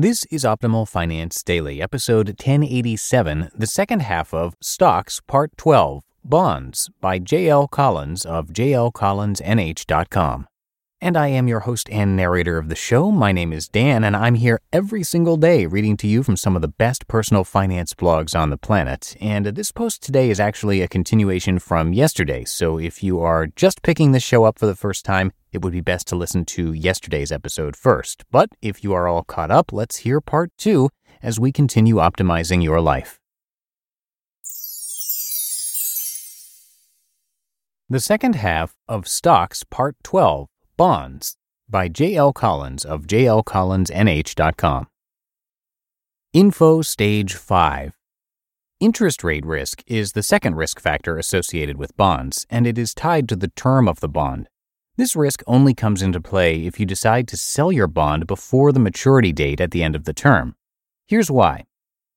This is Optimal Finance Daily, episode 1087, the second half of Stocks, Part 12 Bonds by J.L. Collins of jlcollinsnh.com. And I am your host and narrator of the show. My name is Dan, and I'm here every single day reading to you from some of the best personal finance blogs on the planet. And this post today is actually a continuation from yesterday. So if you are just picking the show up for the first time, it would be best to listen to yesterday's episode first. But if you are all caught up, let's hear part two as we continue optimizing your life. The second half of Stocks, Part 12 Bonds by J.L. Collins of jlcollinsnh.com. Info Stage 5 Interest rate risk is the second risk factor associated with bonds, and it is tied to the term of the bond. This risk only comes into play if you decide to sell your bond before the maturity date at the end of the term. Here's why.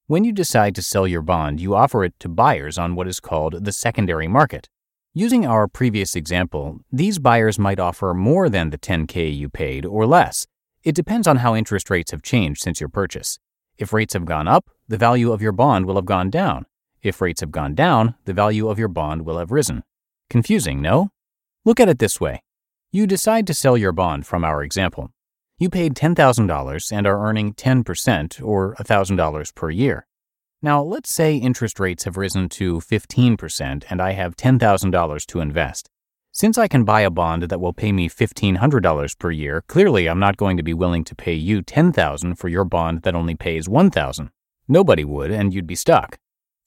When you decide to sell your bond, you offer it to buyers on what is called the secondary market. Using our previous example, these buyers might offer more than the 10K you paid or less. It depends on how interest rates have changed since your purchase. If rates have gone up, the value of your bond will have gone down. If rates have gone down, the value of your bond will have risen. Confusing, no? Look at it this way. You decide to sell your bond from our example. You paid $10,000 and are earning 10% or $1,000 per year. Now, let's say interest rates have risen to 15% and I have $10,000 to invest. Since I can buy a bond that will pay me $1,500 per year, clearly I'm not going to be willing to pay you 10,000 for your bond that only pays 1,000. Nobody would, and you'd be stuck.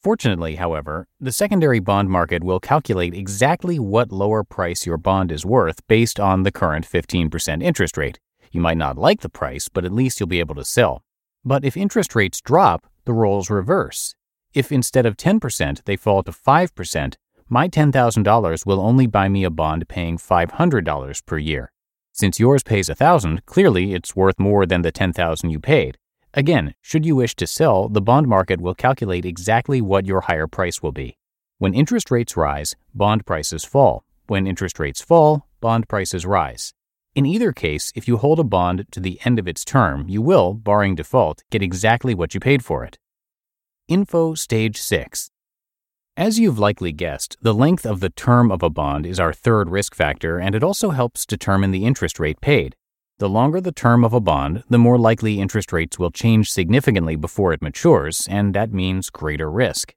Fortunately, however, the secondary bond market will calculate exactly what lower price your bond is worth based on the current 15% interest rate. You might not like the price, but at least you'll be able to sell. But if interest rates drop, the roles reverse. If instead of 10% they fall to 5%, my $10,000 will only buy me a bond paying $500 per year. Since yours pays 1000, clearly it's worth more than the 10,000 you paid. Again, should you wish to sell, the bond market will calculate exactly what your higher price will be. When interest rates rise, bond prices fall. When interest rates fall, bond prices rise. In either case, if you hold a bond to the end of its term, you will, barring default, get exactly what you paid for it. Info Stage 6 As you've likely guessed, the length of the term of a bond is our third risk factor, and it also helps determine the interest rate paid. The longer the term of a bond, the more likely interest rates will change significantly before it matures, and that means greater risk.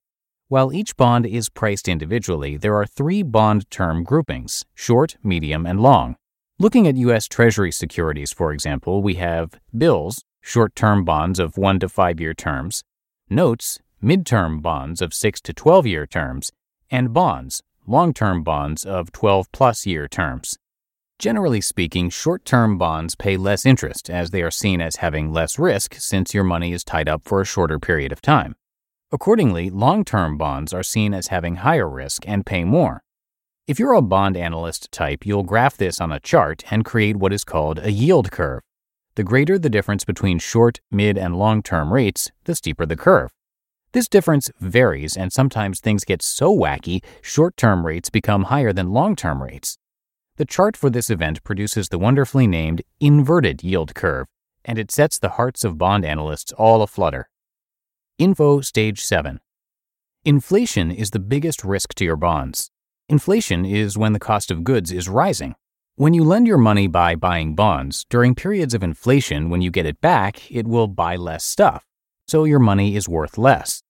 While each bond is priced individually, there are three bond term groupings short, medium, and long. Looking at U.S. Treasury securities, for example, we have bills, short term bonds of 1 to 5 year terms, notes, mid-term bonds of 6 to 12 year terms, and bonds, long term bonds of 12 plus year terms. Generally speaking, short term bonds pay less interest as they are seen as having less risk since your money is tied up for a shorter period of time. Accordingly, long term bonds are seen as having higher risk and pay more. If you're a bond analyst type, you'll graph this on a chart and create what is called a yield curve. The greater the difference between short, mid, and long term rates, the steeper the curve. This difference varies, and sometimes things get so wacky, short term rates become higher than long term rates. The chart for this event produces the wonderfully named inverted yield curve, and it sets the hearts of bond analysts all aflutter. Info Stage 7 Inflation is the biggest risk to your bonds. Inflation is when the cost of goods is rising. When you lend your money by buying bonds, during periods of inflation, when you get it back, it will buy less stuff. So your money is worth less.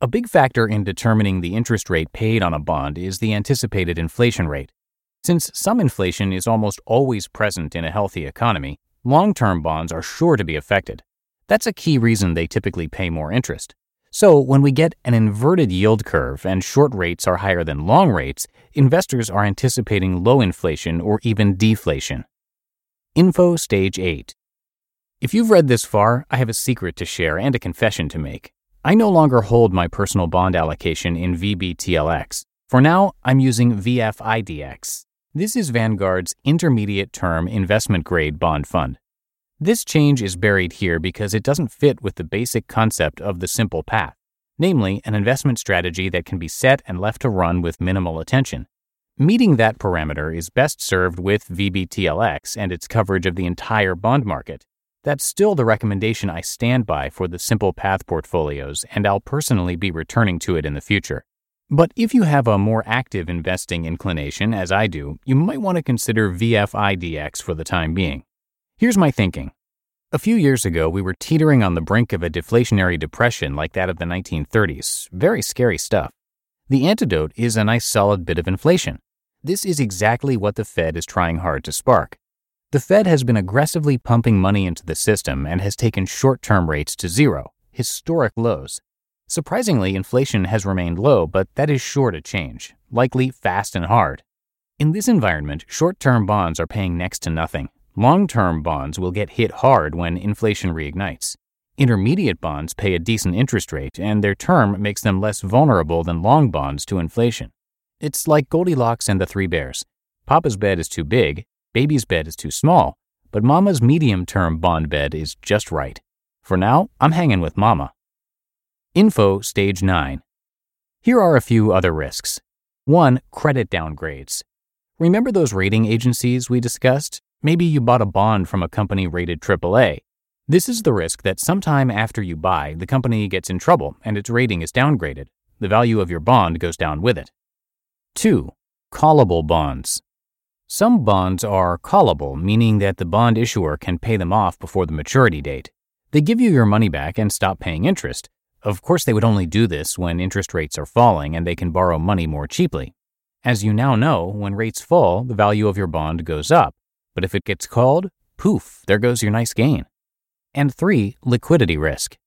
A big factor in determining the interest rate paid on a bond is the anticipated inflation rate. Since some inflation is almost always present in a healthy economy, long term bonds are sure to be affected. That's a key reason they typically pay more interest. So, when we get an inverted yield curve and short rates are higher than long rates, investors are anticipating low inflation or even deflation. Info Stage 8 If you've read this far, I have a secret to share and a confession to make. I no longer hold my personal bond allocation in VBTLX. For now, I'm using VFIDX. This is Vanguard's intermediate term investment grade bond fund. This change is buried here because it doesn't fit with the basic concept of the simple path, namely, an investment strategy that can be set and left to run with minimal attention. Meeting that parameter is best served with VBTLX and its coverage of the entire bond market. That's still the recommendation I stand by for the Simple Path portfolios, and I'll personally be returning to it in the future. But if you have a more active investing inclination, as I do, you might want to consider VFIDX for the time being. Here's my thinking. A few years ago, we were teetering on the brink of a deflationary depression like that of the 1930s. Very scary stuff. The antidote is a nice solid bit of inflation. This is exactly what the Fed is trying hard to spark. The Fed has been aggressively pumping money into the system and has taken short term rates to zero, historic lows. Surprisingly, inflation has remained low, but that is sure to change, likely fast and hard. In this environment, short term bonds are paying next to nothing. Long term bonds will get hit hard when inflation reignites. Intermediate bonds pay a decent interest rate, and their term makes them less vulnerable than long bonds to inflation. It's like Goldilocks and the Three Bears. Papa's bed is too big, Baby's bed is too small, but Mama's medium term bond bed is just right. For now, I'm hanging with Mama. Info Stage 9. Here are a few other risks. 1. Credit downgrades. Remember those rating agencies we discussed? Maybe you bought a bond from a company rated AAA. This is the risk that sometime after you buy, the company gets in trouble and its rating is downgraded. The value of your bond goes down with it. 2. Callable bonds. Some bonds are callable, meaning that the bond issuer can pay them off before the maturity date. They give you your money back and stop paying interest. Of course, they would only do this when interest rates are falling and they can borrow money more cheaply. As you now know, when rates fall, the value of your bond goes up. But if it gets called, poof, there goes your nice gain. And three, liquidity risk.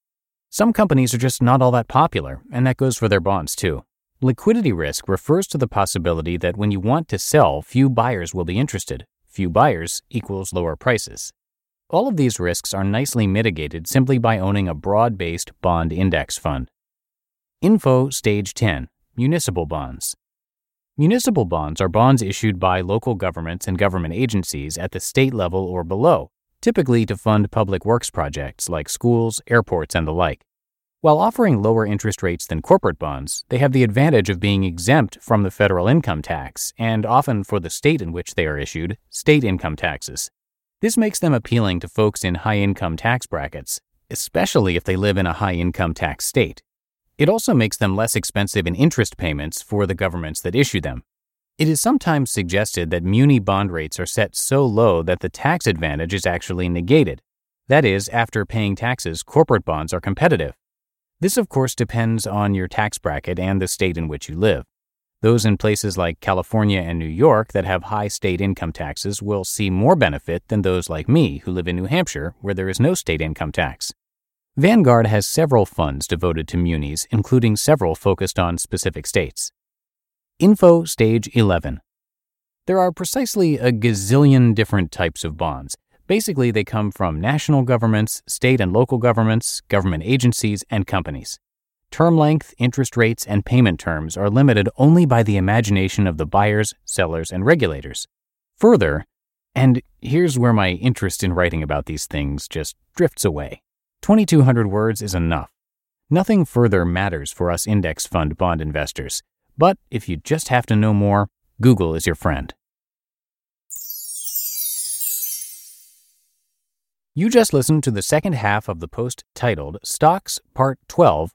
Some companies are just not all that popular, and that goes for their bonds too. Liquidity risk refers to the possibility that when you want to sell, few buyers will be interested. Few buyers equals lower prices. All of these risks are nicely mitigated simply by owning a broad based bond index fund. Info Stage 10 Municipal Bonds. Municipal bonds are bonds issued by local governments and government agencies at the state level or below, typically to fund public works projects like schools, airports, and the like. While offering lower interest rates than corporate bonds, they have the advantage of being exempt from the federal income tax and often for the state in which they are issued, state income taxes. This makes them appealing to folks in high income tax brackets, especially if they live in a high income tax state. It also makes them less expensive in interest payments for the governments that issue them. It is sometimes suggested that muni bond rates are set so low that the tax advantage is actually negated. That is, after paying taxes, corporate bonds are competitive. This, of course, depends on your tax bracket and the state in which you live. Those in places like California and New York that have high state income taxes will see more benefit than those like me who live in New Hampshire where there is no state income tax. Vanguard has several funds devoted to munis, including several focused on specific states. Info Stage 11. There are precisely a gazillion different types of bonds, Basically, they come from national governments, state and local governments, government agencies, and companies. Term length, interest rates, and payment terms are limited only by the imagination of the buyers, sellers, and regulators. Further, and here's where my interest in writing about these things just drifts away 2,200 words is enough. Nothing further matters for us index fund bond investors. But if you just have to know more, Google is your friend. You just listened to the second half of the post titled Stocks Part 12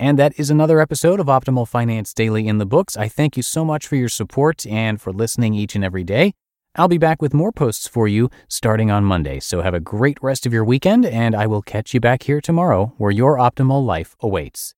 And that is another episode of Optimal Finance Daily in the books. I thank you so much for your support and for listening each and every day. I'll be back with more posts for you starting on Monday. So have a great rest of your weekend, and I will catch you back here tomorrow where your optimal life awaits.